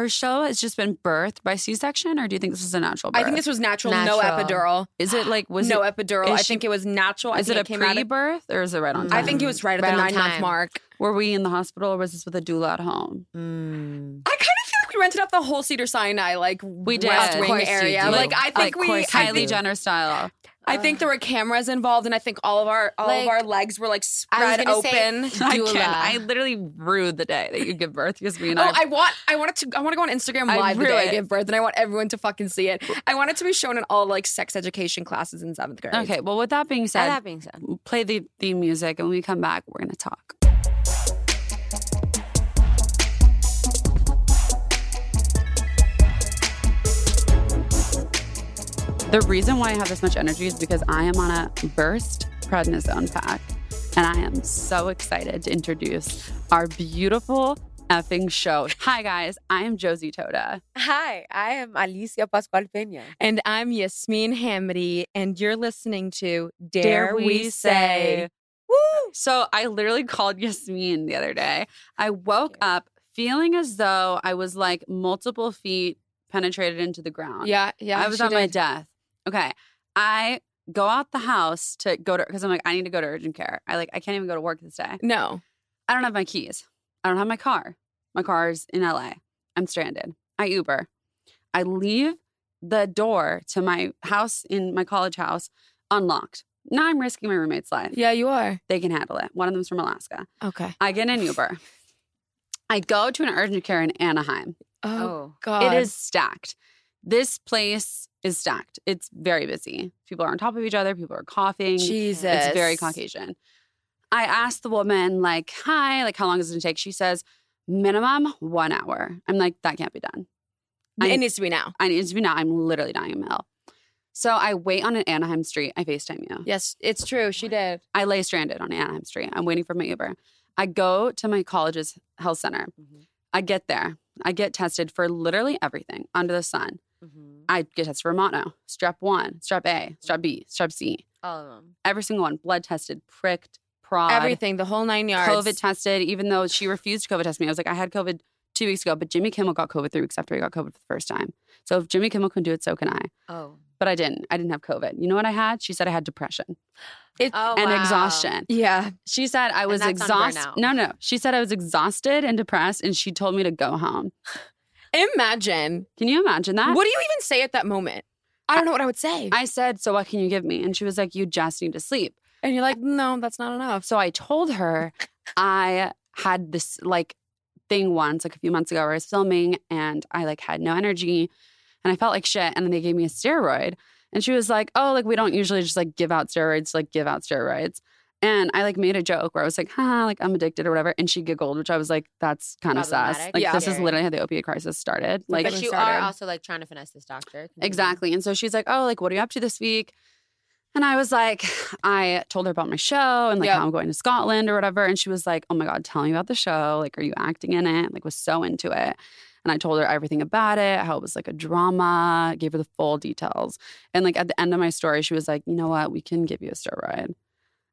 her show has just been birthed by C-section, or do you think this is a natural birth? I think this was natural, no epidural. is it like was no it, epidural. I she- think it was natural. I is it think a came pre-birth or is it right on time? I think it was right at Right the on nine month mark. Were we in the hospital or was this with a doula at home? Mm. I kind of feel like we rented out the whole Cedar Sinai, like We did. West Of Wing area. do. Like I think like we, course, I Kylie Jenner style. I think there were cameras involved, and I think all of our all of our legs were like I was spread gonna say- open. I can't. I literally rued the day that you give birth because me and Oh, I. I want I want it to I want to go on Instagram I live the rue day I it. give birth, and I want everyone to fucking see it. I want it to be shown in all like sex education classes in seventh grade. okay, well, with that being said, that being said, play the theme music, and when we come back, we're gonna talk. The reason why I have this much energy is because I am on a burst prednisone pack, and I am so excited to introduce our beautiful effing show. Hi guys, I am Josie Totah. hi, I am Alycia Pascual Peña. And I'm Yasmine Hamady, and you're listening to Dare, We Say. Woo! So I literally called Yasmine the other day. I woke up feeling as though I was like multiple feet penetrated into the ground. Yeah, yeah. I was she on my death. Okay. I go out the house to go to because I'm like, I need to go to urgent care. I like I can't even go to work this day. No. I don't have my keys. I don't have my car. My car's in LA. I'm stranded. I Uber. I leave the door to my house in my college house unlocked. Now I'm risking my roommate's life. Yeah, you are. They can handle it. One of them's from Alaska. Okay. I get an Uber. I go to an urgent care in Anaheim. Oh, Oh. God. It is stacked. This place is stacked. It's very busy. People are on top of each other. People are coughing. Jesus. It's very Caucasian. I asked the woman, like, hi, like, how long is it going to take? She says, minimum one hour. I'm like, that can't be done. I- It needs to be now. I need to be now. I'm literally dying in hell. So I wait on an Anaheim street. I FaceTime you. Yes, it's true. She did. I lay stranded on Anaheim Street. I'm waiting for my Uber. I go to my college's health center. Mhm. I get there. I get tested for literally everything under the sun. Mhm. I get tested for mono, strep one, strep A, strep B, strep C. All of them. Every single one. Blood tested, pricked, prod, Everything, the whole nine yards. COVID tested. Even though she refused to COVID test me, I was like, I had COVID two weeks ago, but Jimmy Kimmel got COVID three weeks after he got COVID for the first time. So if Jimmy Kimmel can do it, so can I. Oh. But I didn't. I didn't have COVID. You know what I had? She said I had depression It, Oh, and wow. exhaustion. yeah. She said I was exhausted. No, no. She said I was exhausted and depressed, and she told me to go home. Imagine. Can you imagine that? What do you even say at that moment? I don't know what I would say. I said, So what can you give me? And she was like, You just need to sleep. and you're like, no, that's not enough. So I told her I had this like thing once, like a few months ago, where I was filming and I like had no energy and I felt like shit. And then they gave me a steroid. And she was like, Oh, like we don't usually just like give out steroids, like give out steroids. And I like made a joke where I was like, ha, like I'm addicted or whatever. And she giggled, which I was like, that's kind of sus. Like Yeah. this is literally how the opiate crisis started. Like but you started. are also like trying to finesse this doctor. Continue. Exactly. And so she's like, Oh, like, what are you up to this week? And I was like, I told her about my show and like Yep. how I'm going to Scotland or whatever. And she was like, Oh my God, tell me about the show. Like, are you acting in it? Like, was so into it. And I told her everything about it, how it was like a drama, gave her the full details. And like at the end of my story, she was like, you know what? We can give you a steroid.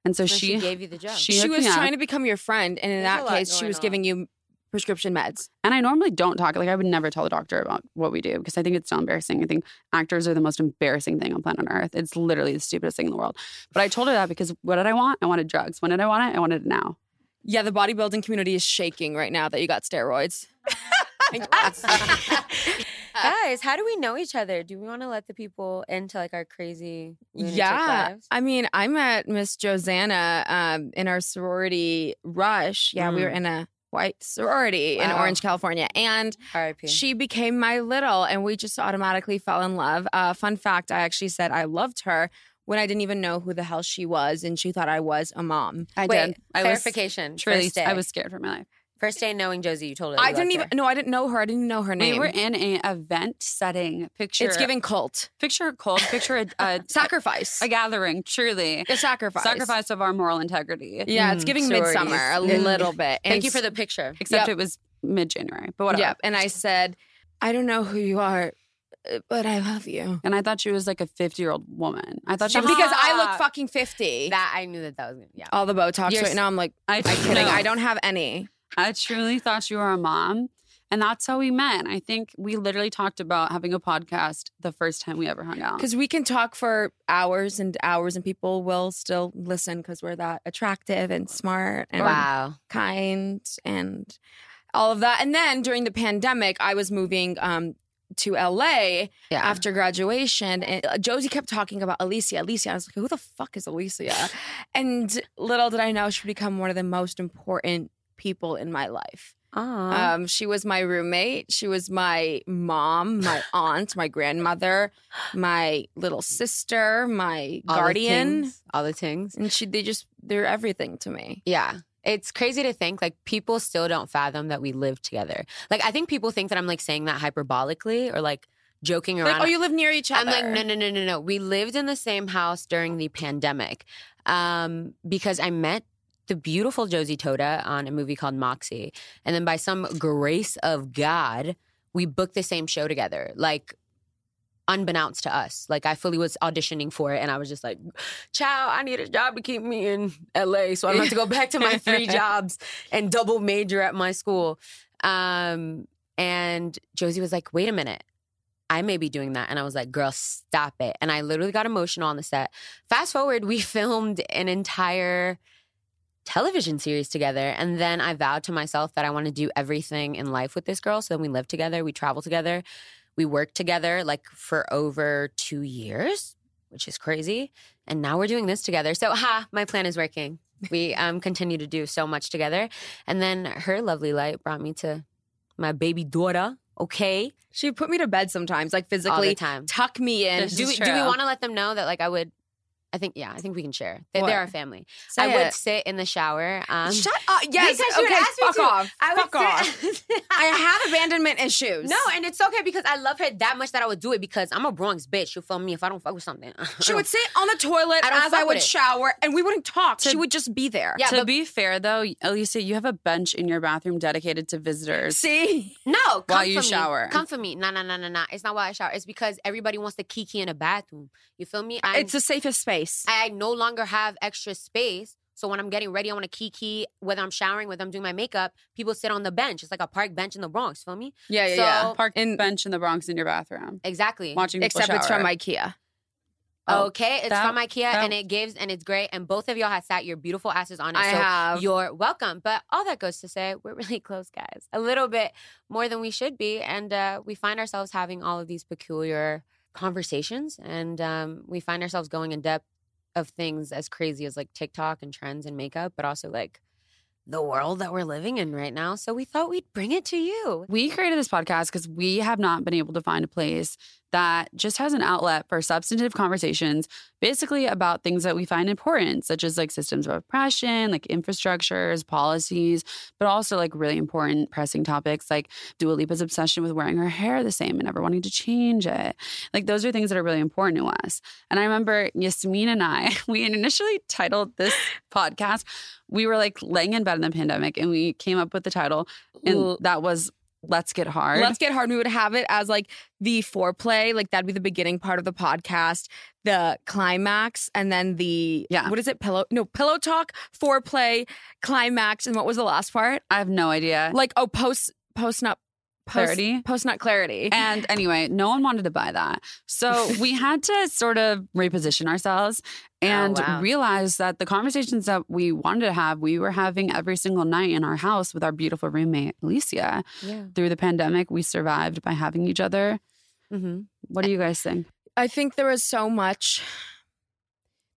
And so So she, she, gave you the job. she- She, was me up. trying to become your friend, and in There's that case, she was on. giving you prescription meds. and I normally don't talk, like, I would never tell the doctor about what we do because I think it's so embarrassing. I think actors are the most embarrassing thing on planet Earth. It's literally the stupidest thing in the world. But I told her that because what did I want? I wanted drugs. When did I want it? I wanted it now. Yeah, the bodybuilding community is shaking right now that you got steroids. Guys, how do we know each other? Do we want to let the people into like our crazy yeah, lives? I mean, I met Miss Josanna um, in our sorority rush. Yeah, we were in a white sorority in Orange, California, and R.I.P. she became my little, and we just automatically fell in love. Uh, fun fact: I actually said I loved her when I didn't even know who the hell she was, and she thought I was a mom. I Wait, did. I was truly. I was scared for my life. First day knowing Josie. You told her. I didn't even her. no, I didn't know her. I didn't know her name. We were in an event setting. Picture it's giving cult picture a cult, picture a, a, sacrifice, a gathering. Truly, a sacrifice, sacrifice of our moral integrity. Yeah, it's Mm, giving sororities. midsummer a Mm. little bit. Thank And you for the picture. Except Yep. it was mid January, but whatever. Yep. And I said, I don't know who you are, uh, but I love you. And I thought she was like a 50 year old woman. I thought she Stop. was. Because I look fucking 50. That I knew that that was gonna. Yeah. All the Botox You're right s- now. I'm like, I, I'm kidding. no. I don't have any. I truly thought you were a mom. And that's how we met. I think we literally talked about having a podcast the first time we ever hung out. Because we can talk for hours and hours, and people will still listen because we're that attractive and smart and Wow. kind and all of that. And then during the pandemic, I was moving um, to LA Yeah. after graduation, and uh, Josie kept talking about Alycia. Alycia, I was like, "Who the fuck is Alycia?" and little did I know she would become one of the most important people in my life. Um, she was my roommate. She was my mom, my aunt, my grandmother, my little sister, my All guardian, things, all the things. and she they just they're everything to me. Yeah. It's crazy to think like people still don't fathom that we live together. Like I think people think that I'm like saying that hyperbolically or like joking around. Like, oh, you live near each other. I'm like, no, no, no, no, no. We lived in the same house during the pandemic um, because I met the beautiful Josie Totah on a movie called Moxie. And then by some grace of God, we booked the same show together. Like, unbeknownst to us. Like I fully was auditioning for it and I was just like, Chow, I need a job to keep me in LA so I don't have to go back to my three jobs and double major at my school. Um, and Josie was like, wait a minute. I may be doing that. And I was like, girl, stop it. And I literally got emotional on the set. Fast forward, we filmed an entire television series together. And then I vowed to myself that I want to do everything in life with this girl. So then we live together, we travel together, we work together like for over two years, which is crazy. And now we're doing this together. So, ha, my plan is working. We um, continue to do so much together. And then her lovely light brought me to my baby daughter. Okay. she put me to bed sometimes, like All the physically time. tuck me in. This Do we, do we want to let them know that like I would? I think yeah, I think we can share. They, they're our family. Say I would sit in the shower. Um, Shut up. Yes. Because you would okay. ask me Fuck to. off. I would fuck off. I have abandonment issues. no, and it's okay because I love her that much that I would do it because I'm a Bronx bitch. You feel me? If I don't fuck with something, She would sit on the toilet I don't as I would shower, and we wouldn't talk. To- she would just be there. Yeah, to but- be fair, though, Elisa, you have a bench in your bathroom dedicated to visitors. See, No, come While you for me. shower. Come for me. No, no, no, no, no. It's not while I shower. It's because everybody wants to kiki in a bathroom. You feel me? I'm, it's the safest space. I no longer have extra space. So when I'm getting ready, I want to kiki, whether I'm showering, whether I'm doing my makeup, people sit on the bench. It's like a park bench in the Bronx. Feel me? yeah, yeah, So- yeah. Park In- bench in the Bronx in your bathroom, Exactly. watching people Except it's from. IKEA. Oh, okay, it's that- from IKEA that- and it gives and it's great. And both of y'all have sat your beautiful asses on it. I so have. you're welcome. But all that goes to say, we're really close, guys. A little bit more than we should be. And uh, we find ourselves having all of these peculiar conversations. And um, we find ourselves going in depth of things as crazy as like TikTok and trends and makeup, but also like the world that we're living in right now. So we thought we'd bring it to you. We created this podcast because we have not been able to find a place that just has an outlet for substantive conversations, basically about things that we find important, such as like systems of oppression, like infrastructures, policies, but also like really important pressing topics like Dua Lipa's obsession with wearing her hair the same and never wanting to change it. Like those are things that are really important to us. And I remember Yasmine and I, we initially titled this podcast, we were like laying in bed in the pandemic and we came up with the title, and L- that was Let's Get Hard. Let's get hard. We would have it as like the foreplay, like that'd be the beginning part of the podcast, the climax, and then the Yeah. what is it? Pillow? No, pillow talk, foreplay, climax, and what was the last part? I have no idea. Like oh, post post nut post, Clarity? post nut clarity. And anyway, no one wanted to buy that. So we had to sort of reposition ourselves and wow. realize that the conversations that we wanted to have, we were having every single night in our house with our beautiful roommate, Alycia. Yeah. Through the pandemic, we survived by having each other. Mm-hmm. What do you guys think? I think there was so much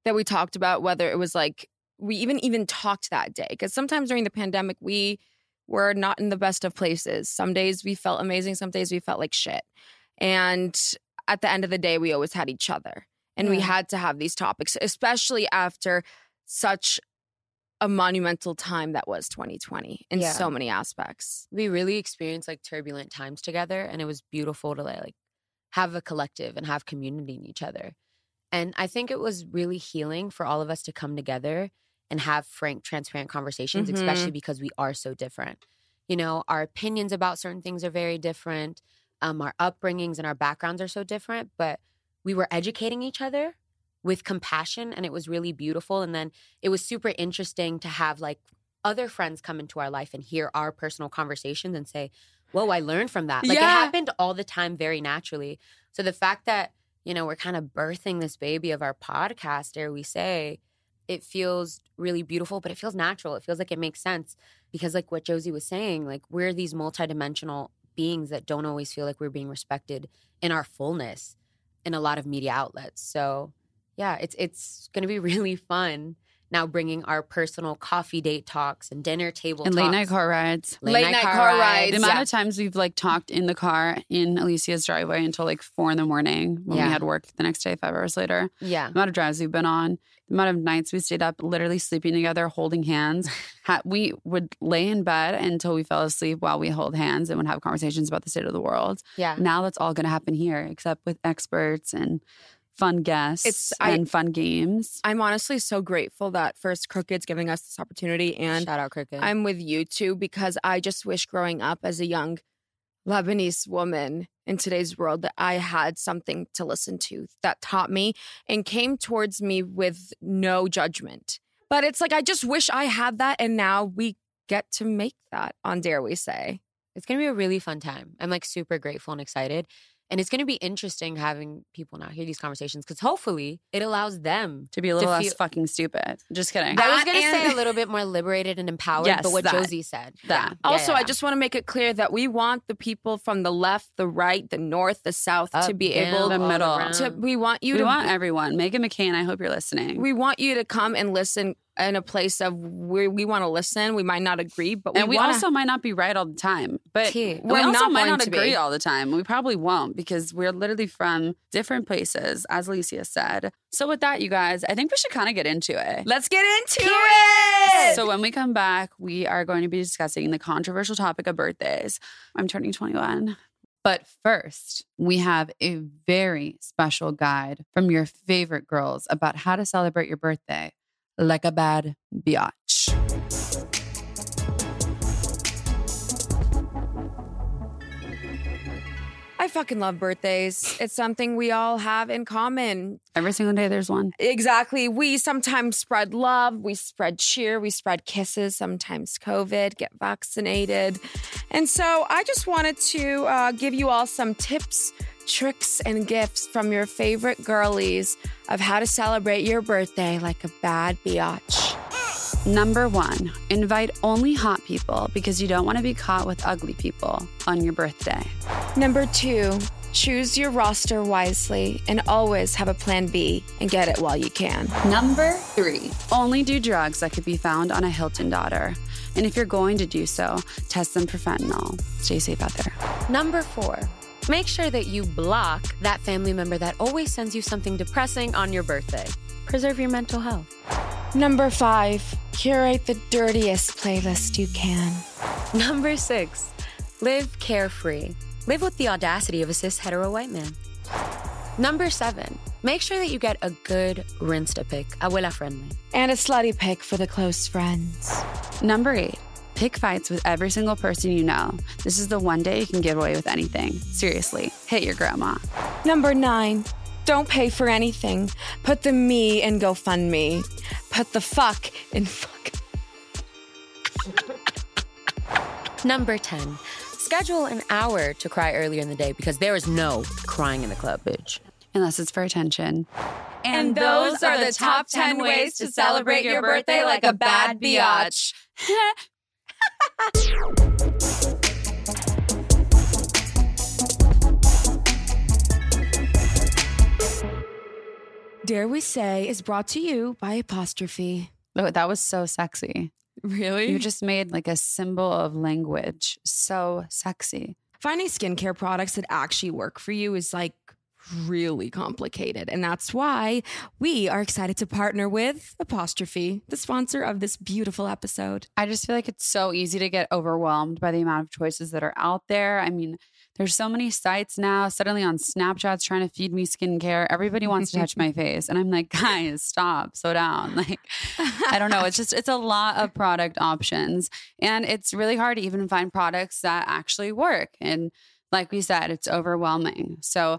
that we talked about, whether it was like we even even talked that day. Because sometimes during the pandemic, we were not in the best of places. Some days we felt amazing, some days we felt like shit. And at the end of the day, we always had each other. And we had to have these topics, especially after such a monumental time that was 2020 in Yeah. so many aspects. we really experienced like turbulent times together and it was beautiful to like have a collective and have community in each other and i think it was really healing for all of us to come together and have frank transparent conversations Mhm. especially because we are so different you know our opinions about certain things are very different um, our upbringings and our backgrounds are so different but we were educating each other with compassion and it was really beautiful and then it was super interesting to have like other friends come into our life and hear our personal conversations and say whoa, I learned from that. Like it happened all the time very naturally. So the fact that, you know, we're kind of birthing this baby of our podcast, dare we say, it feels really beautiful, but it feels natural. It feels like it makes sense because, like what Josie was saying, like we're these multidimensional beings that don't always feel like we're being respected in our fullness in a lot of media outlets. So, yeah, it's it's going to be really fun now bringing our personal coffee date talks and dinner table and late night car rides. Late night car rides. The amount yeah. of times we've like talked in the car in Alycia's driveway until like four in the morning when Yeah. we had work the next day, five hours later. Yeah. The amount of drives we've been on, the amount of nights we stayed up, literally sleeping together, holding hands. We would lay in bed until we fell asleep while we hold hands and would have conversations about the state of the world. Yeah. Now that's all going to happen here, except with experts and fun guests It's- I- and fun games. I'm honestly so grateful that First Crooked's giving us this opportunity. And Shout out Crooked. I'm with you too because I just wish growing up as a young Lebanese woman in today's world that I had something to listen to that taught me and came towards me with no judgment. But it's like I just wish I had that and now we get to make that on Dare We Say. it's going to be a really fun time. I'm like super grateful and excited. And it's going to be interesting having people now hear these conversations because hopefully it allows them. To be a little less feel- fucking stupid. Just kidding. That I was going to say a little bit more liberated and empowered, Yes, but what that. Josie said. That. Yeah, Also, yeah, I just want to make it clear that we want the people from the left, the right, the north, the south to be down, able The all middle. to we want you we to want everyone. Meghan McCain, I hope you're listening. we want you to come and listen in a place of where we want to listen. We might not agree, but we and we wanna, also might not be right all the time, but we also not might not to be. agree all the time. We probably won't because we're literally from different places, as Alycia said. So with that, you guys, I think we should kind of get into it. let's get into it. So when we come back, we are going to be discussing the controversial topic of birthdays. I'm turning 21. But first, we have a very special guide from your favorite girls about how to celebrate your birthday like a bad biatch. I fucking love birthdays. It's something we all have in common. Every single day, there's one. Exactly. We sometimes spread love, we spread cheer, we spread kisses, sometimes COVID, get vaccinated. And so I just wanted to uh, give you all some tips, tricks, and gifts from your favorite girlies of how to celebrate your birthday like a bad biatch. Number one, invite only hot people because you don't want to be caught with ugly people on your birthday. Number two, choose your roster wisely and always have a plan B and get it while you can. Number three, only do drugs that could be found on a Hilton daughter. And if you're going to do so, test them for fentanyl. Stay safe out there. Number four, make sure that you block that family member that always sends you something depressing on your birthday. Preserve your mental health. Number five, curate the dirtiest playlist you can. Number six, live carefree. Live with the audacity of a cis hetero white man. Number seven, make sure that you get a good rinse to pick, abuela friendly. And a slutty pick for the close friends. Number eight, pick fights with every single person you know. This is the one day you can get away with anything. Seriously, hit your grandma. Number nine, don't pay for anything. Put the me in GoFundMe. Put the fuck in fuck. Number 10, schedule an hour to cry earlier in the day because there is no crying in the club, bitch. Unless it's for attention. And those are the top 10 ways to celebrate your birthday like a bad biatch. Dare We Say is brought to you by Apostrophe. Oh, that was so sexy. Really? You just made like a symbol of language. So sexy. finding skincare products that actually work for you is like really complicated. And that's why we are excited to partner with Apostrophe, the sponsor of this beautiful episode. I just feel like it's so easy to get overwhelmed by the amount of choices that are out there. I mean, there's so many sites now. Suddenly on Snapchat's trying to feed me skincare. Everybody wants to touch my face. And I'm like, guys, stop, slow down. Like, I don't know. It's just, it's a lot of product options. And it's really hard to even find products that actually work. And like we said, it's overwhelming. So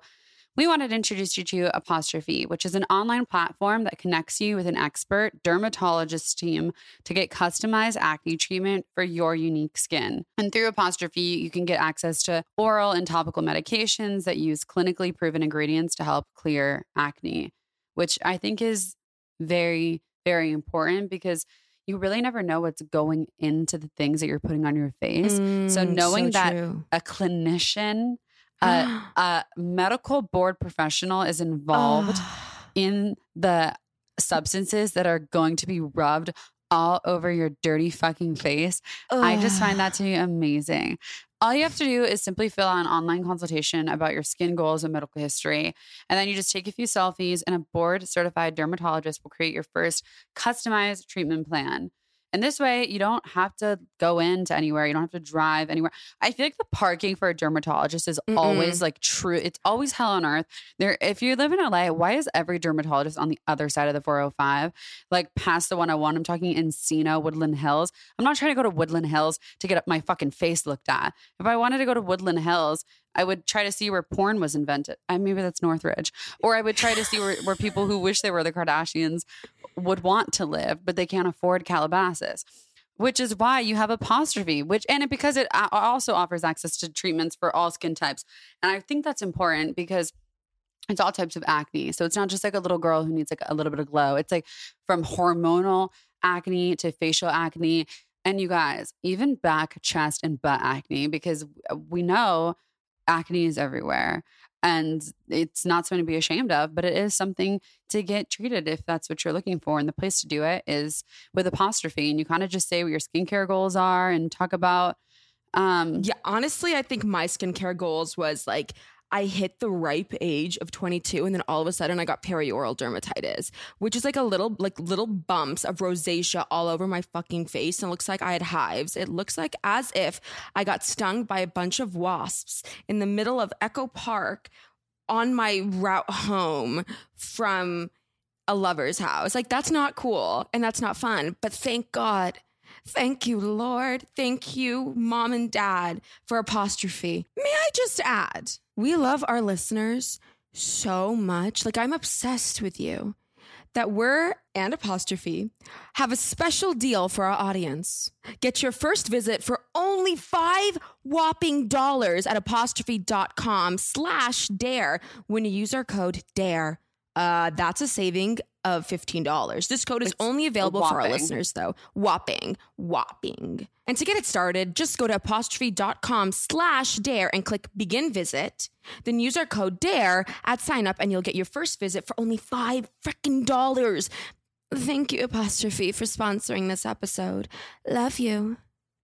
we wanted to introduce you to Apostrophe, which is an online platform that connects you with an expert dermatologist team to get customized acne treatment for your unique skin. And through Apostrophe, you can get access to oral and topical medications that use clinically proven ingredients to help clear acne, which I think is very, very important because you really never know what's going into the things that you're putting on your face. so Mm, knowing that true. a clinician, a, a medical board professional is involved Ah. in the substances that are going to be rubbed all over your dirty fucking face. I just find that to be amazing. All you have to do is simply fill out an online consultation about your skin goals and medical history. And then you just take a few selfies, and a board certified dermatologist will create your first customized treatment plan. And this way, you don't have to go into anywhere. You don't have to drive anywhere. I feel like the parking for a dermatologist is Mm-mm. always like true. It's always hell on earth. There, if you live in LA, why is every dermatologist on the other side of the 405, like past the 101? I'm talking Encino, Woodland Hills. I'm not trying to go to Woodland Hills to get my fucking face looked at. If I wanted to go to Woodland Hills, I would try to see where porn was invented. I maybe that's Northridge, or I would try to see where, where people who wish they were the Kardashians would want to live, but they can't afford Calabasas. Which is why you have apostrophe, which and it, because it uh, also offers access to treatments for all skin types, and I think that's important because it's all types of acne. So it's not just like a little girl who needs like a little bit of glow. It's like from hormonal acne to facial acne. And you guys, even back, chest, and butt acne, because we know acne is everywhere. And it's not something to be ashamed of, but it is something to get treated if that's what you're looking for. And the place to do it is with apostrophe. And you kind of just say what your skincare goals are and talk about um Yeah, honestly, I think my skincare goals was like I hit the ripe age of 22 and then all of a sudden I got perioral dermatitis, which is like a little like little bumps of rosacea all over my fucking face and it looks like I had hives. It looks like as if I got stung by a bunch of wasps in the middle of Echo Park on my route home from a lover's house. Like that's not cool and that's not fun, but thank God Thank you, Lord. Thank you, mom and dad, for apostrophe. May I just add, we love our listeners so much. Like, I'm obsessed with you that we're and apostrophe have a special deal for our audience. Get your first visit for only five whopping dollars at apostrophe.com slash dare when you use our code dare. Uh, that's a saving of $15. This code is It's only available for our listeners though. Whopping, whopping. And to get it started, just go to apostrophe.com slash dare and click begin visit. Then use our code dare at sign up and you'll get your first visit for only five freaking dollars. Thank you, Apostrophe, for sponsoring this episode. Love you.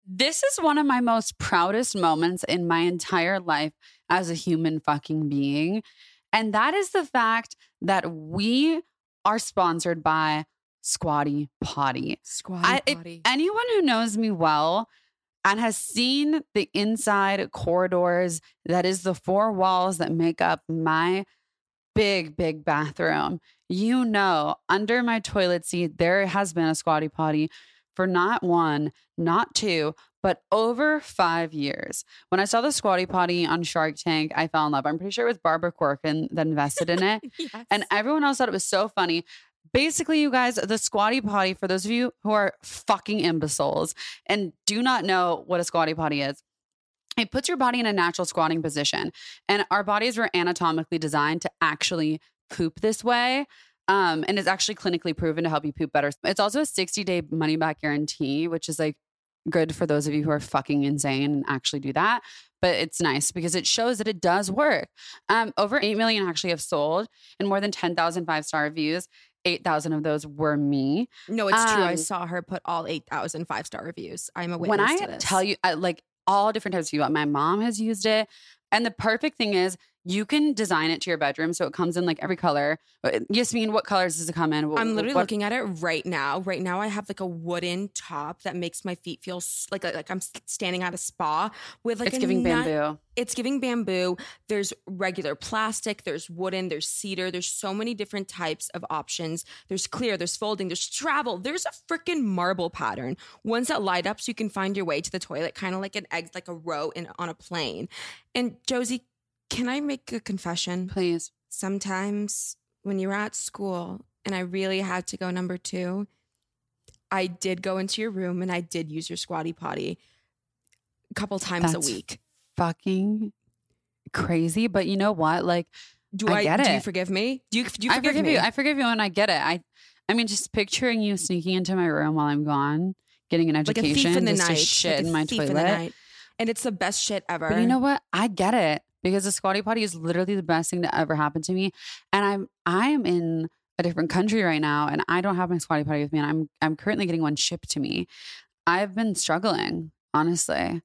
This is one of my most proudest moments in my entire life as a human fucking being. And that is the fact that we are sponsored by Squatty Potty. Squatty I- it- Anyone who knows me well and has seen the inside corridors, that is the four walls that make up my big, big bathroom, you know, under my toilet seat, there has been a Squatty Potty for not one, not two, but over five years. When I saw the Squatty Potty on Shark Tank, I fell in love. I'm pretty sure it was Barbara Corcoran that invested in it. yes. And everyone else thought it was so funny. Basically, you guys, the squatty potty, for those of you who are fucking imbeciles and do not know what a squatty potty is, it puts your body in a natural squatting position. And our bodies were anatomically designed to actually poop this way. Um, and it's actually clinically proven to help you poop better. It's also a 60 day money back guarantee, which is like good for those of you who are fucking insane and actually do that. But it's nice because it shows that it does work. Um, over 8 million actually have sold and more than 10,000 five star reviews. 8,000 of those were me. no, it's true. I um, saw her put all 8,000 five star reviews. I'm a witness when I tell you, I, like all different types of people, my mom has used it. And the perfect thing is, you can design it to your bedroom so it comes in like every color. Uh, Yasmine, what colors does it come in? Wh- I'm literally what- looking at it right now. Right now, I have like a wooden top that makes my feet feel like like I'm standing at a spa with like It's giving nut- bamboo. It's giving bamboo. There's regular plastic. There's wooden. There's cedar. There's so many different types of options. There's clear. There's folding. There's travel. There's a freaking marble pattern. Ones that light up so you can find your way to the toilet, kind of like an egg, like a row in on a plane. And Josie, Can I make a confession? Please. Sometimes when you were at school and I really had to go number two, I did go into your room and I did use your squatty potty a couple times That's a week. Fucking crazy. But you know what? Like, Do I I, get do you forgive me? Do you do you forgive, I forgive, me? you. I forgive you and I get it. I I mean, just picturing you sneaking into my room while I'm gone, getting an like a education, thief in the night. shit like a in my toilet. in the night. And it's the best shit ever. But you know what? I get it because the squatty potty is literally the best thing to ever happen to me. And I'm I am in a different country right now, and I don't have my squatty potty with me, and I'm I'm currently getting one shipped to me. I've been struggling, honestly.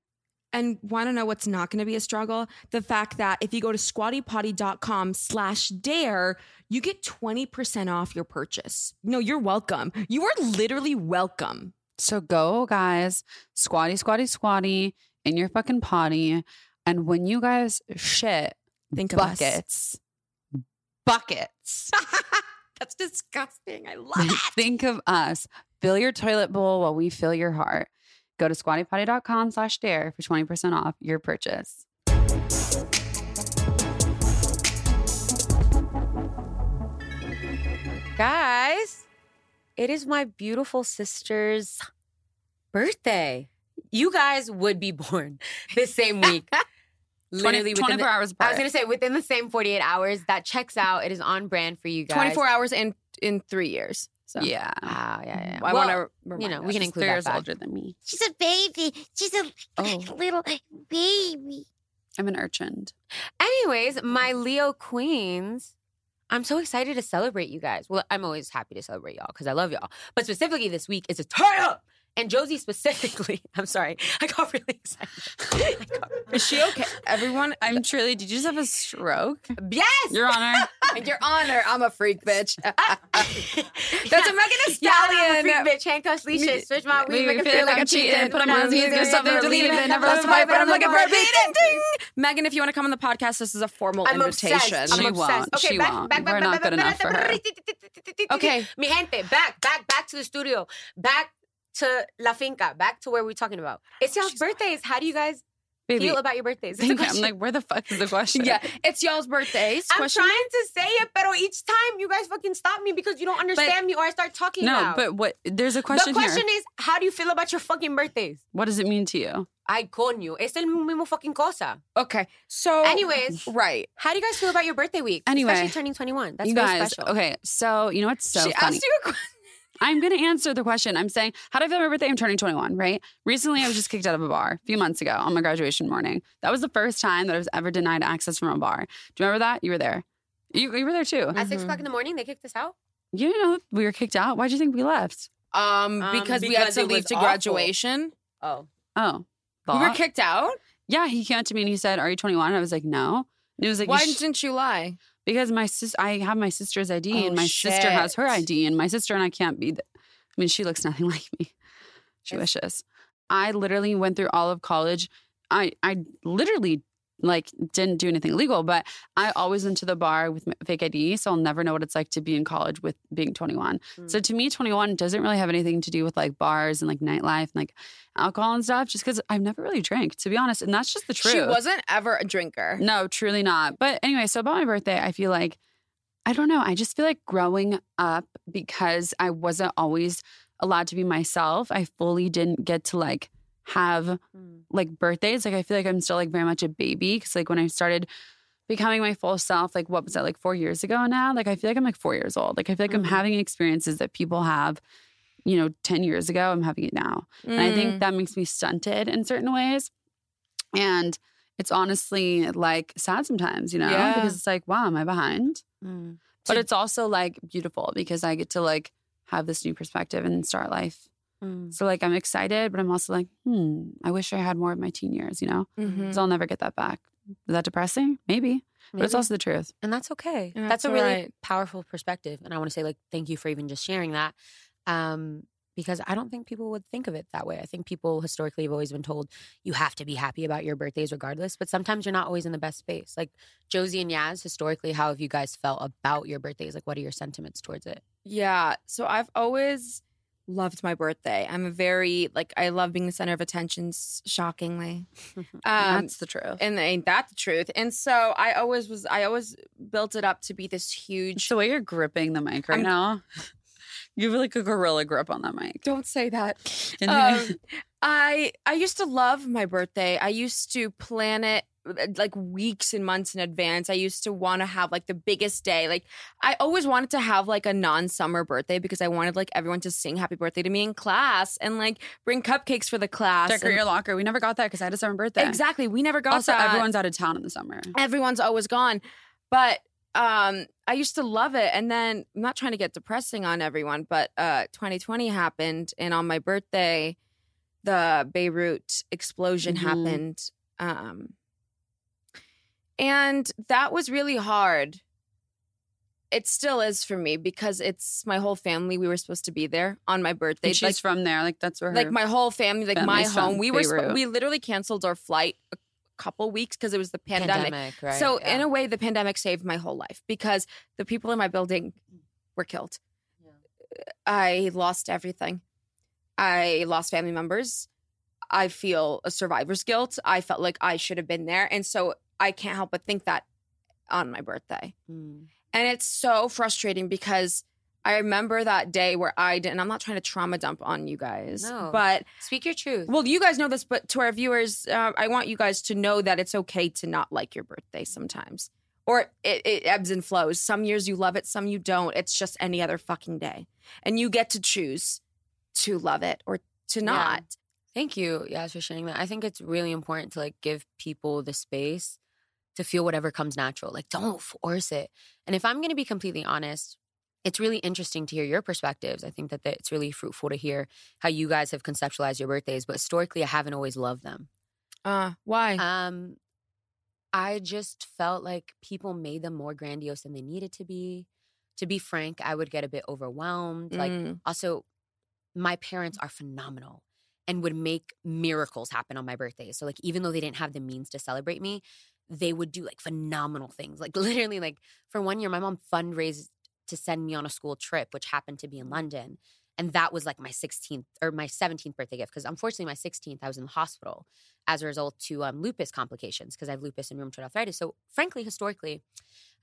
And want to know what's not going to be a struggle? The fact that if you go to squattypotty.com slash dare, you get 20% off your purchase. No, you're welcome. You are literally welcome. So go, guys, squatty, squatty, squatty in your fucking potty, and when you guys shit, Think of us. buckets, buckets. That's disgusting. I love it. Think of us. Fill your toilet bowl while we fill your heart. Go to squattypotty.com slash dare for 20% off your purchase. Guys, it is my beautiful sister's birthday. You guys would be born this same week. 20, Literally within 24 the, hours I was gonna say within the same 48 hours. That checks out. It is on brand for you guys. 24 hours in, in three years. So yeah. Wow, yeah, yeah. yeah. I want to you know, we can She's include three that years fact. older than me. She's a baby. She's a Oh. little baby. I'm an urchin. Anyways, my Leo queens, I'm so excited to celebrate you guys. Well, I'm always happy to celebrate y'all because I love y'all. But specifically this week is a turn up. And Josie specifically, I'm sorry, I got really excited. Got- Is she okay? Everyone, I'm truly, did you just have a stroke? yes, Your Honor. Your Honor, I'm a freak, bitch. That's a Megan Thee Yeah, I'm a Stallion. freak bitch. Handcuffs, leashes, switch my weed, make feel like I'm cheating. Put 'em on music, there's something to leave it. Never lost a fight, but I'm looking for a beat. Megan, if you want to come on the podcast, this is a formal I'm invitation. obsessed. I'm She won't. Okay, She back, won't. back, back, We're not good enough for her. Okay. Mi gente, back, back, back to the studio. Back to La Finca. Back to where we're talking about. It's y'all's birthdays. How do you guys Baby. feel about your birthdays? It's a Thank. I'm question. like, where the fuck is the question? Yeah, it's y'all's birthdays. I'm Question trying to say it, but each time you guys fucking stop me because you don't understand me or I start talking No, now. but what? There's a question, the question here. is, how do you feel about your fucking birthdays? What does it mean to you? Ay, coño. Es el mismo fucking cosa. Okay, so Anyways, right. how do you guys feel about your birthday week? Anyway, Especially turning 21. That's you very guys, special. okay. So you know what's so she funny? asked you a question. I'm going to answer the question. I'm saying, how do I feel about my birthday? I'm turning 21, right? Recently, I was just kicked out of a bar a few months ago on my graduation morning. That was the first time that I was ever denied access from a bar. Do you remember that? You were there. You, you were there too. At 6 Mhm. o'clock in the morning, they kicked us out? You know, we were kicked out. Why do you think we left? Um, Um, because, we had to leave to awful. graduation. Oh. Oh, We were kicked out. Yeah, he came up to me and he said, "Are you 21?" I was like, "No." And he was like, Why "You sh- didn't you lie? Because my sis, I have my sister's ID, Oh, and my sister has her. ID, and my sister and I can't be. The, I mean, she looks nothing like me. She wishes. I literally went through all of college. I I literally like didn't do anything illegal, but I always went to the bar with fake ID, so I'll never know what it's like to be in college with being 21. So Mm. to me, 21 doesn't really have anything to do with like bars and like nightlife and like alcohol and stuff, just because I've never really drank, to be honest, and that's just the truth. She wasn't ever a drinker. No, truly not. But anyway, so about my birthday, I feel like, I don't know. I just feel like growing up because I wasn't always allowed to be myself, I fully didn't get to like have Mm. like birthdays. Like I feel like I'm still like very much a baby because like when I started becoming my full self, like what was that, like four years ago now? Like I feel like I'm like four years old. Like I feel like I'm Mhm. having experiences that people have, you know, 10 years ago. I'm having it now. And I Mm. think that makes me stunted in certain ways. And it's honestly like sad sometimes, you know, Yeah. because it's like, wow, am I behind? Mm. But So- it's also like beautiful because I get to like have this new perspective and start life. Mm. So like I'm excited, but I'm also like, hmm, I wish I had more of my teen years, you know, because I'll never get that back. Is that depressing? Maybe, but it's also the truth. and that's okay. Yeah, that's that's a really alright. powerful perspective, and I want to say like thank you for even just sharing that, um, because I don't think people would think of it that way. I think people historically have always been told you have to be happy about your birthdays regardless, but sometimes you're not always in the best space. Like Josie and Yas, historically, how have you guys felt about your birthdays? Like, what are your sentiments towards it? Yeah. So I've always loved my birthday. I'm a very like I love being the center of attention. Shockingly, um, That's the truth. and ain't that the truth? And so I always was. I always built it up to be this huge. The way you're gripping the mic right I'm- now. You have like a gorilla grip on that mic. Don't say that. Um, I I used to love my birthday. I used to plan it like weeks and months in advance. I used to want to have like the biggest day. Like I always wanted to have like a non-summer birthday because I wanted like everyone to sing happy birthday to me in class and like bring cupcakes for the class. Decorate and- your locker. We never got that because I had a summer birthday. Exactly. We never got Also, that. everyone's out of town in the summer. everyone's always gone. But um I used to love it. And then I'm not trying to get depressing on everyone, but uh 2020 happened and on my birthday the Beirut explosion Mhm. happened. Um and that was really hard. It still is for me because it's my whole family. We were supposed to be there on my birthday. And she's like, from there. Like that's where her like my whole family, like my family's home. from We were sp- Beirut. we literally canceled our flight a couple weeks because it was the pandemic. right? So yeah. in a way, the pandemic saved my whole life because the people in my building were killed. I lost everything. I lost family members. I feel a survivor's guilt. I felt like I should have been there, and so I can't help but think that on my birthday. Mm. And it's so frustrating because I remember that day where I did, and I'm not trying to trauma dump on you guys, No. but Speak your truth. well, you guys know this, but to our viewers, uh, I want you guys to know that it's okay to not like your birthday sometimes. Or it, it ebbs and flows. Some years you love it, some you don't. It's just any other fucking day. And you get to choose to love it or to Yeah. not. Thank you, Yas, for sharing that. I think it's really important to like give people the space to feel whatever comes natural. Like, don't force it. And if I'm going to be completely honest, it's really interesting to hear your perspectives. I think that it's really fruitful to hear how you guys have conceptualized your birthdays. But historically, I haven't always loved them. Uh, why? Um, I just felt like people made them more grandiose than they needed to be. To be frank, I would get a bit overwhelmed. Like, Mm. also, my parents are phenomenal and would make miracles happen on my birthday. So, like, even though they didn't have the means to celebrate me, they would do like phenomenal things. Like, literally, like for one year, my mom fundraised to send me on a school trip, which happened to be in London. And that was like my 16th or my 17th birthday gift. Because unfortunately, my 16th, I was in the hospital as a result to um, lupus complications because I have lupus and rheumatoid arthritis. So, frankly, historically,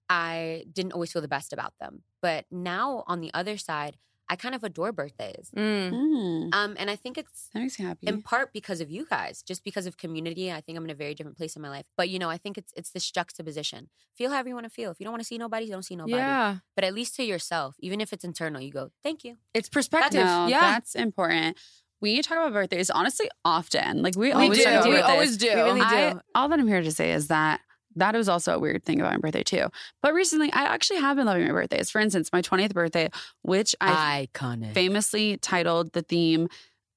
I didn't always feel the best about them. But now on the other side, I kind of adore birthdays. Mm. Mm, Um, and I think it's that makes me happy. in part because of you guys, just because of community. I think I'm in a very different place in my life. But you know, I think it's it's this juxtaposition. Feel however you want to feel. If you don't want to see nobody, you don't see nobody. Yeah. But at least to yourself, even if it's internal, you go, "Thank you." It's perspective. no, yeah. that's important. We talk about birthdays honestly often. Like we, We always do. talk about We birthdays. always do. We really I- do. all that I'm here to say is that that is also a weird thing about my birthday too. But recently, I actually have been loving my birthdays. For instance, my 20th birthday, which I Iconic. famously titled the theme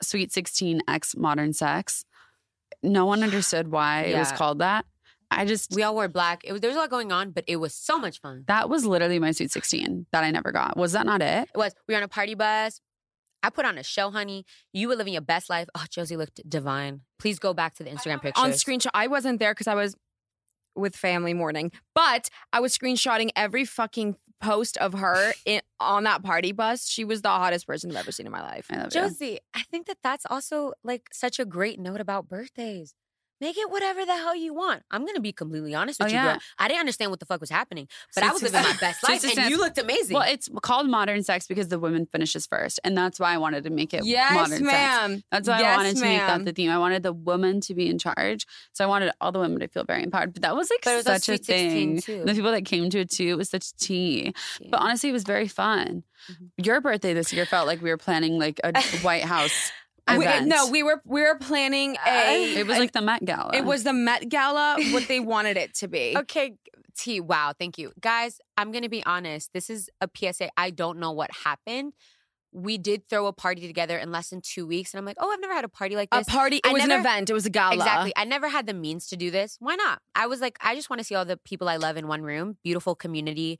"Sweet 16 X Modern Sex." No one understood why it was called that. I just we all wore black. It was, there was a lot going on, but it was so much fun. that was literally my Sweet 16 that I never got. Was that not it? It was. We were on a party bus. I put on a show, honey. You were living your best life. Oh, Josie looked divine. Please go back to the Instagram pictures. on screenshot. I wasn't there because I was with family mourning, but I was screenshotting every fucking post of her in, on that party bus. She was the hottest person I've ever seen in my life. I love you. Josie, I think that that's also like such a great note about birthdays. Make it whatever the hell you want. I'm gonna be completely honest with Oh, you, yeah. girl. I didn't understand what the fuck was happening, but I was living my best life, and you looked amazing. Well, it's called modern sex because the woman finishes first, and that's why I wanted to make it Yes, modern sex. ma'am. That's why I Yes, wanted to make that the theme. I wanted the woman to be in charge, so I wanted all the women to feel very empowered. But that was like was such a thing. too. The people that came to it too, it was such tea. But honestly, it was very fun. Mhm. Your birthday this year felt like we were planning like a White House. We- no, we were we were planning a. It was like the Met Gala. it was the Met Gala, what they wanted it to be. Okay, T, wow, thank you. Guys, I'm going to be honest. This is a PSA. I don't know what happened. We did throw a party together in less than two weeks. And I'm like, oh, I've never had a party like this. A party. It I was never- an event. It was a gala. Exactly. I never had the means to do this. Why not? I was like, I just want to see all the people I love in one room. Beautiful community,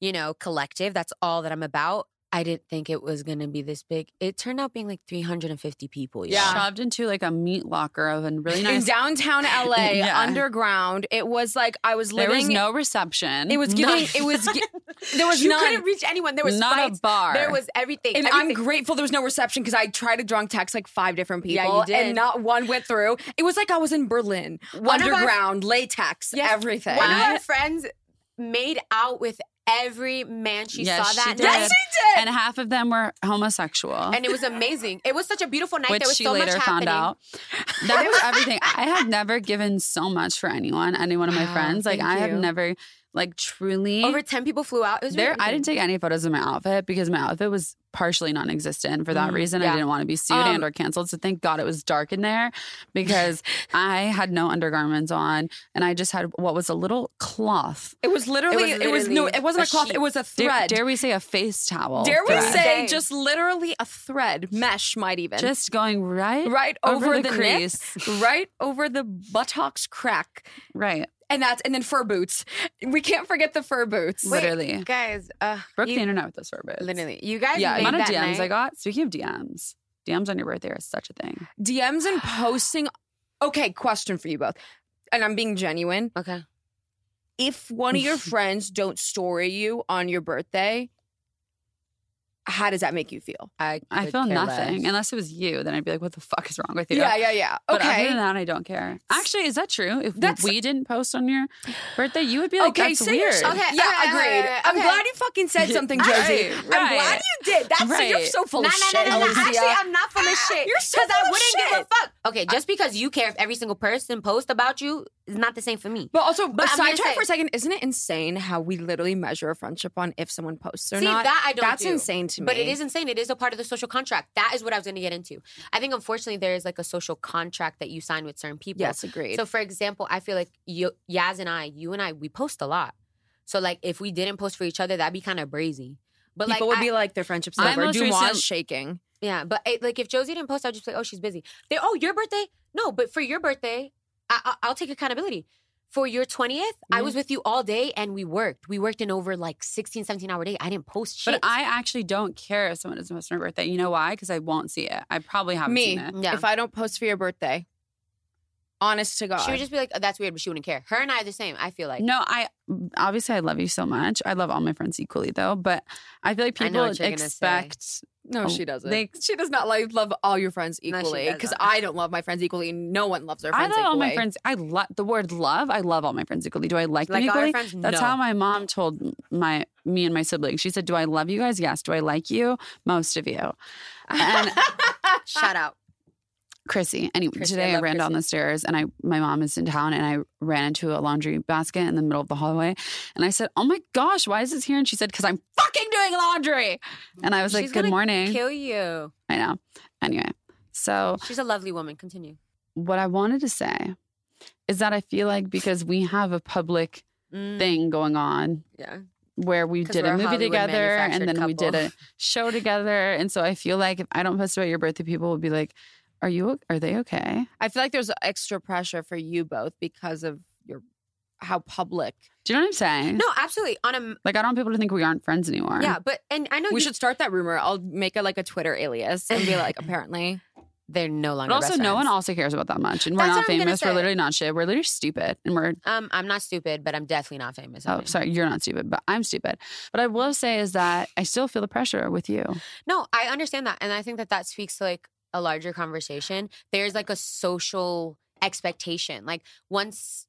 you know, collective. That's all that I'm about. I didn't think it was going to be this big. It turned out being like 350 people. y'all. Yeah. shoved into like a meat locker of a really nice. In downtown LA, Yeah. underground. It was like I was there was no reception. It was giving. It was. gi- There was you none. couldn't reach anyone. There was Not fights. a bar. There was everything. And everything. I'm grateful there was no reception because I tried to drunk text like five different people. Yeah, people you did. and not one went through. It was like I was in Berlin, One of our- underground, latex, Yes. everything. One of I- our friends made out with every man she Yes, saw she that did. night. yes, she did. and half of them were homosexual. and it was amazing. It was such a beautiful night. which there was she so later much found happening. out. That was everything. I have never given so much for anyone, any one of my Wow, friends. Like thank I have never, like truly. Over ten people flew out. It was there, really I didn't take any photos of my outfit because my outfit was partially non-existent. For that Mm, reason, yeah. I didn't want to be sued Um, and or canceled. So thank God it was dark in there because I had no undergarments on and I just had what was a little cloth. It was literally, It it was was, no, it wasn't a a cloth, sheet. it was a Dare, thread. dare we say a face towel? Dare we thread. say Dang. just literally a thread, mesh might even. just going right, right over over, the the, crease. nip, right over the buttocks crack. right, And that's and then fur boots. We can't forget the fur boots. Wait, literally. guys. Uh, Broke you- the internet with those fur boots. Literally, you guys. Yeah, made amount of that DMs night. I got. Speaking of DMs, DMs on your birthday are such a thing. DMs and posting. Okay, question for you both. And I'm being genuine. Okay. If one of your friends don't story you on your birthday, how does that make you feel? I I feel nothing less. unless it was you. Then I'd be like, "What the fuck is wrong with you?" Yeah, yeah, yeah. But other than that, I don't care. Actually, is that true? If That's- we didn't post on your birthday, you would be like, okay, "That's say your weird." Okay, yeah, okay, agreed. okay, okay, I'm glad you fucking said something, Right, Josie. I'm glad you did. That's so, you're Right. so full No, of no, shit. no, no, no. Alycia. Actually, I'm not full of ah, shit. You're so shit. Because full I of wouldn't give a shit. fuck. Okay, just because you care if every single person posts about you is not the same for me. But also, But I'm gonna sidetrack say- for a second. Isn't it insane how we literally measure a friendship on if someone posts or See, not? that I don't That's do. insane to me. But it is insane. It is a part of the social contract. That is what I was going to get into. I think, unfortunately, there is like a social contract that you sign with certain people. Yes, agreed. So, for example, I feel like you, Yas and I, you and I, we post a lot. So, like, if we didn't post for each other, that'd be kind of brazy. But People like, would I- be like their friendship's I over. recent- shaking. yeah. But it, like, if Josie didn't post, I'd just be like, oh, she's busy. They, oh, your birthday? No, but for your birthday, I, I, I'll take accountability. For your 20th, I was mm-hmm. with you all day and we worked. We worked in over like 16, 17 hour day. I didn't post shit. But I actually don't care if someone doesn't post on my birthday. You know why? Because I won't see it. I probably haven't Me, seen it. Yeah. if I don't post for your birthday, honest to God, She would just be like, oh, "That's weird," but she wouldn't care. Her and I are the same. I feel like. No, I obviously I love you so much. I love all my friends equally though, but I feel like people what say. expect no, Oh, she doesn't. they- she does not like love all your friends equally because doesn't. I don't love my friends equally. and No one loves their friends. I love all my friends. I love the word love. I love all my friends equally. Do I like them Like all equally? your friends? That's No. how my mom told my me and my siblings. She said, "Do I love you guys? Yes. Do I like you? Most of you." And Shout out. Chrissy. Anyway, Chrissy, today I, love ran down the stairs and I my mom is in town and I ran into a laundry basket in the middle of the hallway and I said, "Oh my gosh, why is this here?" And she said, "Cuz I'm fucking doing laundry." And I was like, She's "Good morning." Kill you. I know. Anyway, so She's a lovely woman. Continue. what I wanted to say is that I feel like because we have a public Mm, thing going on Yeah. where we did a a movie together and then manufactured we did a show together and so I feel like if I don't post about your birthday people will be like are you are they okay? I feel like there's extra pressure for you both because of your how public. Do you know what I'm saying? No, absolutely. On a Like I don't want people to think we aren't friends anymore. yeah, but and I know We you, should start that rumor. I'll make it like a Twitter alias and be like, apparently. They're no longer. But also, no one also cares about that much, and we're That's not what I'm gonna famous. We're literally not shit. We're literally stupid, and we're Um, I'm not stupid, but I'm definitely not famous. I oh, mean. sorry, you're not stupid, but I'm stupid. But I will say is that I still feel the pressure with you. No, I understand that. And I think that that speaks to like a larger conversation. There's like a social expectation. Like once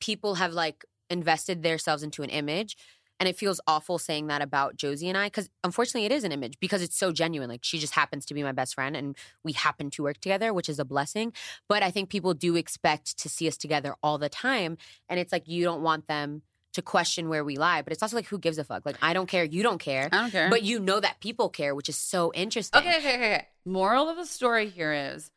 people have like invested themselves into an image, and it feels awful saying that about Josie and I, because unfortunately it is an image because it's so genuine. Like she just happens to be my best friend and we happen to work together, which is a blessing. But I think people do expect to see us together all the time. And it's like you don't want them to question where we lie. But it's also like who gives a fuck? Like I don't care, you don't care. I don't care. But you know that people care, which is so interesting. okay, okay, okay. Moral of the story here is: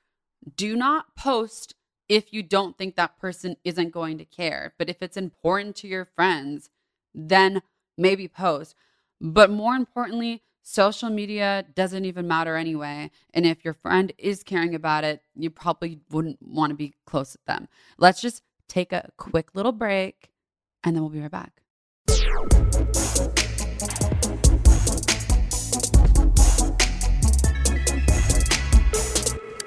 do not post if you don't think that person isn't going to care. But if it's important to your friends, then maybe post. But more importantly, social media doesn't even matter anyway. And if your friend is caring about it, you probably wouldn't want to be close with them. Let's just take a quick little break and then we'll be right back.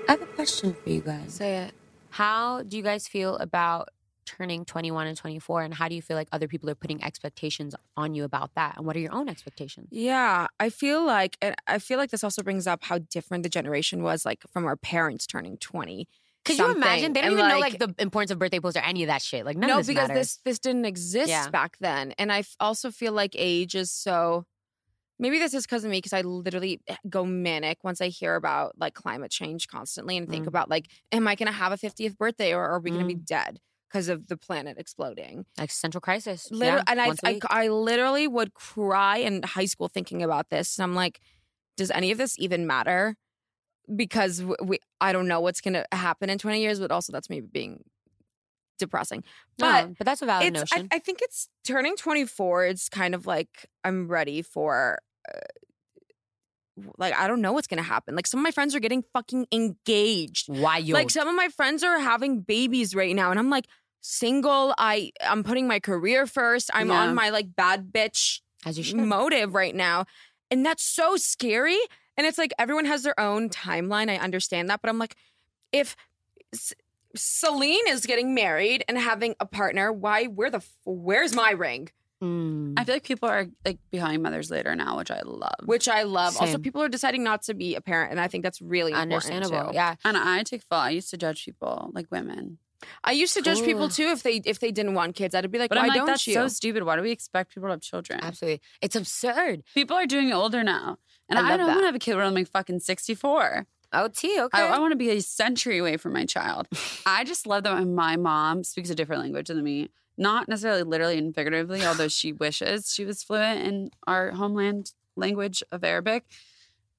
I have a question for you guys. Say it. How do you guys feel about turning 21 and 24 and how do you feel like other people are putting expectations on you about that and what are your own expectations Yeah, I feel like, and I feel like this also brings up how different the generation was, like from our parents turning twenty. Could you imagine they don't and, even know like the importance of birthday posts or any of that shit like none no, of this because matters. this this didn't exist Yeah. back then, and I f- also feel like age is so. Maybe this is because of me, because I literally eh, go manic once I hear about like climate change constantly, and think Mm. about like, am I going to have a fiftieth birthday, or are we going to be dead because of the planet exploding? like central crisis Literally, yeah, and I, I. I literally would cry in high school thinking about this. And I'm like, does any of this even matter? Because we, I don't know what's going to happen in 20 years, but also that's maybe being depressing. But No, but that's a valid it's, I, notion I think it's turning 24. It's kind of like I'm ready for. Uh, like I don't know what's gonna happen. Like some of my friends are getting fucking engaged. why you Like some of my friends are having babies right now, and I'm like single. I I'm putting my career first. I'm Yeah. on my like bad bitch as you should motive right now, and that's so scary. And it's like everyone has their own timeline. I understand that, but I'm like, if S- Celine is getting married and having a partner, why? Where the? f- Where's my ring? Mm. I feel like people are like behind mothers later now, which I love. Which I love. Also, people are deciding not to be a parent, and I think that's really understandable too. yeah and I take fault. I used to judge people like women, I used to judge people too if they if they didn't want kids. I'd be like, but why I'm like, don't that's you? so stupid. Why do we expect people to have children? absolutely it's absurd People are doing it older now, and I I, don't want to have a kid when I'm like fucking 64. ot okay I, I want to be a century away from my child. I just love that my mom speaks a different language than me. Not necessarily literally and figuratively, although she wishes she was fluent in our homeland language of Arabic.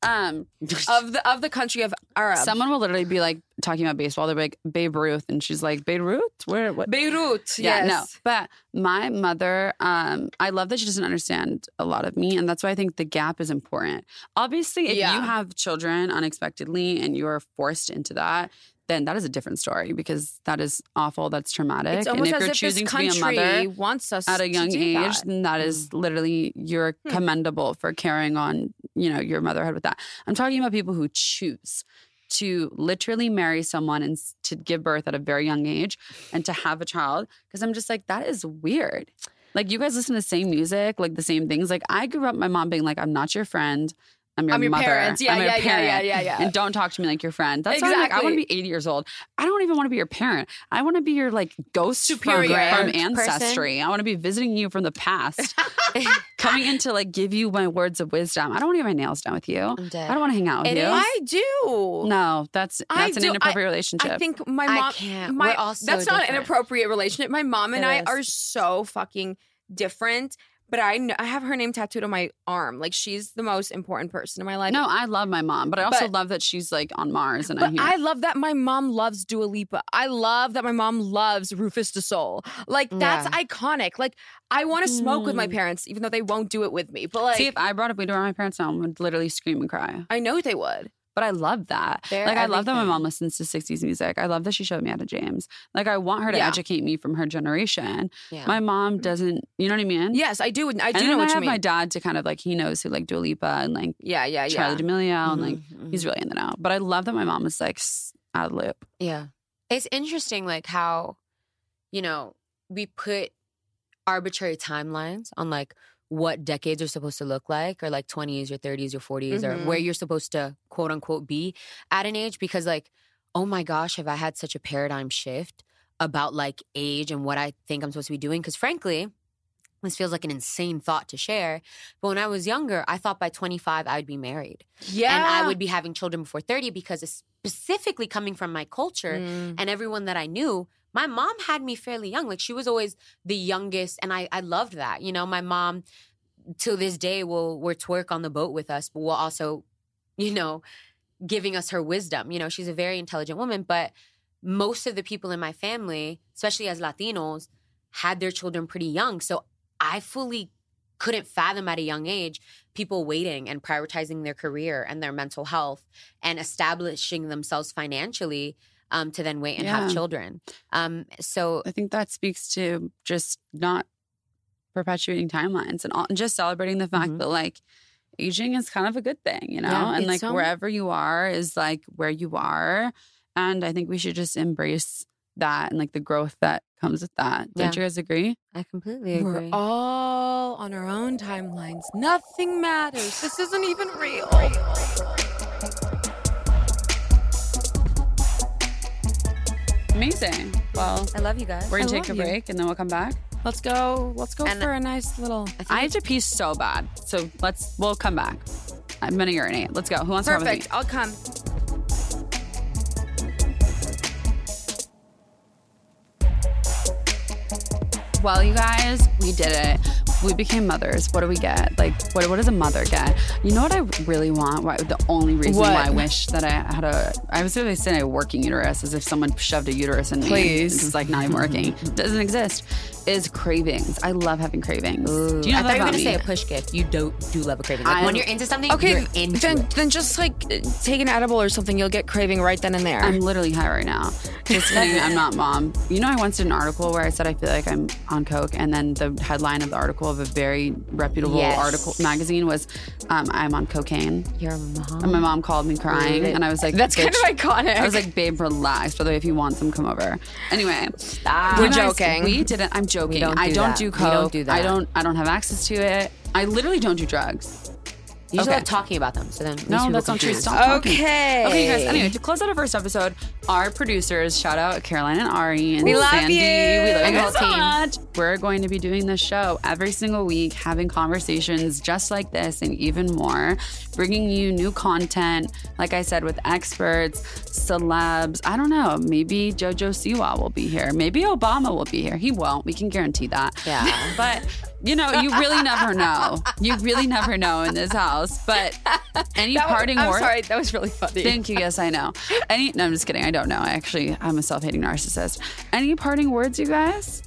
Um, of the of the country of Arab. someone will literally be like talking about baseball. They're like Babe Ruth, and she's like Beirut. Where? What? Beirut. Yeah, yes. no. But my mother, um, I love that she doesn't understand a lot of me, and that's why I think the gap is important. Obviously, if Yeah. you have children unexpectedly and you are forced into that, then that is a different story because that is awful. That's traumatic. It's and if you're if choosing to be a mother wants us at a young age, that. then that is literally you're Hmm. commendable for carrying on, you know, your motherhood with that. I'm talking about people who choose to literally marry someone and to give birth at a very young age and to have a child because I'm just like that is weird. Like you guys listen to the same music, like the same things. Like I grew up, my mom being like, "I'm not your friend. I'm your I'm your mother. parents. Yeah, I'm your yeah, yeah, parent, yeah, yeah, yeah. And don't talk to me like your friend. That's why I'm like, I want to be 80 years old. I don't even want to be your parent. I want to be your like ghost from- Superior from, person. ancestry. I want to be visiting you from the past, coming in to like give you my words of wisdom. I don't want to get my nails done with you. I'm dead. I don't want to hang out with It you. is- I do. no, that's I that's an do. I- inappropriate relationship. I think my I mom. can't. My, We're all so that's not an different. inappropriate relationship. My mom and It I is. are so fucking different. But I know, I have her name tattooed on my arm. Like she's the most important person in my life. no, I love my mom, but I also But- love that she's like on Mars and I'm here. I love that my mom loves Dua Lipa. I love that my mom loves Rufus Du Sol. Like that's Yeah. iconic. Like I want to smoke with my Mm. parents, even though they won't do it with me. But like See, if I brought up we were my parents' home, I would literally scream and cry. I know they would. But I love that. They're like I love that my mom listens to 60s music. I love that she showed me how to James. Like I want her to Yeah. educate me from her generation. Yeah. My mom doesn't, you know what I mean? Yes, I do. I do and know then what I have my dad to kind of like he knows who like Dua Lipa and like yeah, yeah, yeah. Charli D'Amelio and like Mhm, he's really in the know. But I love that my mom is like out of loop. Yeah. It's interesting, like how, you know, we put arbitrary timelines on like what decades are supposed to look like, or like 20s or 30s or 40s, Mhm. or where you're supposed to quote unquote be at an age. Because, like, oh my gosh, have I had such a paradigm shift about like age and what I think I'm supposed to be doing? Because, frankly, this feels like an insane thought to share. But when I was younger, I thought by 25 I would be married yeah. and I would be having children before 30 because it's specifically coming from my culture Mm. and everyone that I knew, my mom had me fairly young. Like she was always the youngest, and I I loved that. You know, my mom to this day will will twerk on the boat with us, but will also, you know, giving us her wisdom. You know, she's a very intelligent woman, but most of the people in my family, especially as Latinos, had their children pretty young. So I fully couldn't fathom at a young age people waiting and prioritizing their career and their mental health and establishing themselves financially um, to then wait and have children. Um, so I think that speaks to just not perpetuating timelines and, all, and just celebrating the fact Mhm. that like aging is kind of a good thing, you know? Yeah, and like so- wherever you are is like where you are. And I think we should just embrace that and like the growth that comes with that. Don't you guys agree? I completely agree. We're all on our own timelines. Nothing matters. This isn't even real. Amazing. Well, I love you guys. we're gonna I take a love you. break and then we'll come back. Let's go. Let's go And- for a nice little. I have to pee so bad. So let's we'll come back. I'm gonna urinate. Let's go. Who wants to come with me? Perfect. I'll come. Well, you guys, we did it. We became mothers. What do we get? Like, what, what does a mother get? You know what I really want? Why, the only reason What? why I wish that I had a, I was going to say a working uterus, as if someone shoved a uterus in me. Please. This is like not even mm-hmm. working. Doesn't exist. Is cravings. I love having cravings. Do you know I that thought you were about gonna me? say a push gift. You don't do love a craving. Like I'm- when you're into something, Okay, you're into then it. then just like take an edible or something. You'll get craving right then and there. I'm literally high right now. Just kidding. I'm not mom. You know, I once did an article where I said I feel like I'm on coke, and then the headline of the article of a very reputable Yes. article magazine was, um, "I'm on cocaine." Your mom. And my mom called me crying, and I was like, That's kind of iconic. I was like, babe, relax. By the way, if you want some, come over. Anyway, Stop. We're joking. We didn't. I'm joking. don't I do don't that. do We coke. don't do that. I don't. I don't have access to it. I literally don't do drugs. You just Okay. love talking about them. So then, No, that's not true. confused. Stop talking. Okay. Okay, guys. Anyway, to close out our first episode, our producers, shout out Caroline and Ari and We love you. We love And you guys so team. much. We're going to be doing this show every single week, having conversations just like this and even more, bringing you new content. Like I said, with experts, celebs. I don't know. Maybe JoJo Siwa will be here. Maybe Obama will be here. He won't. We can guarantee that. Yeah. But you know, you really never know. You really never know in this house. But any That was- parting I'm words? sorry, that was really funny. Thank you. Yes, I know. Any? No, I'm just kidding. I don't know. I actually, I'm a self-hating narcissist. Any parting words, you guys?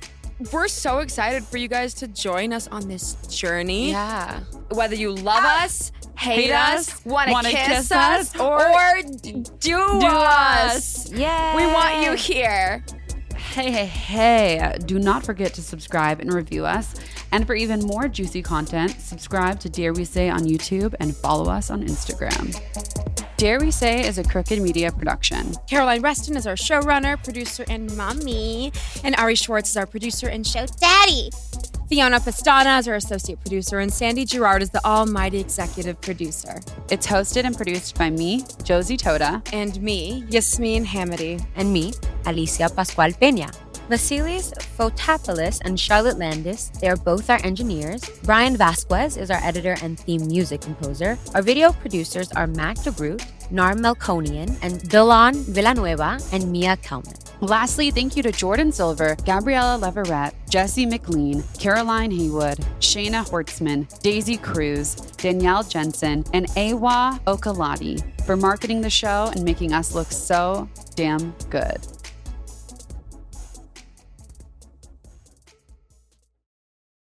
We're so excited for you guys to join us on this journey. Yeah. Whether you love us, hate, Hate us, want to kiss, kiss us, us, or, or do, Do us. us. Yeah. We want you here. Hey, hey, hey! Do not forget to subscribe and review us. And for even more juicy content, subscribe to Dare We Say on YouTube and follow us on Instagram. Dare We Say is a Crooked Media production. Caroline Reston is our showrunner, producer, and mommy. And Ari Schwartz is our producer and show Daddy. Fiona Pastana is our associate producer, and Sandy Girard is the almighty executive producer. It's hosted and produced by me, Josie Totah. And me, Yasmine Hamady. And me, Alycia Pascual Peña. Vasilis Fotopoulos and Charlotte Landis, they are both our engineers. Brian Vasquez is our editor and theme music composer. Our video producers are Mac DeGroot, Nar Melkonian, and Dylan Villanueva and Mia Kelman. Lastly, thank you to Jordan Silver, Gabriella Leverett, Jesse McLean, Caroline Haywood, Shayna Hortzman, Daisy Cruz, Danielle Jensen, and Awa Okalati for marketing the show and making us look so damn good.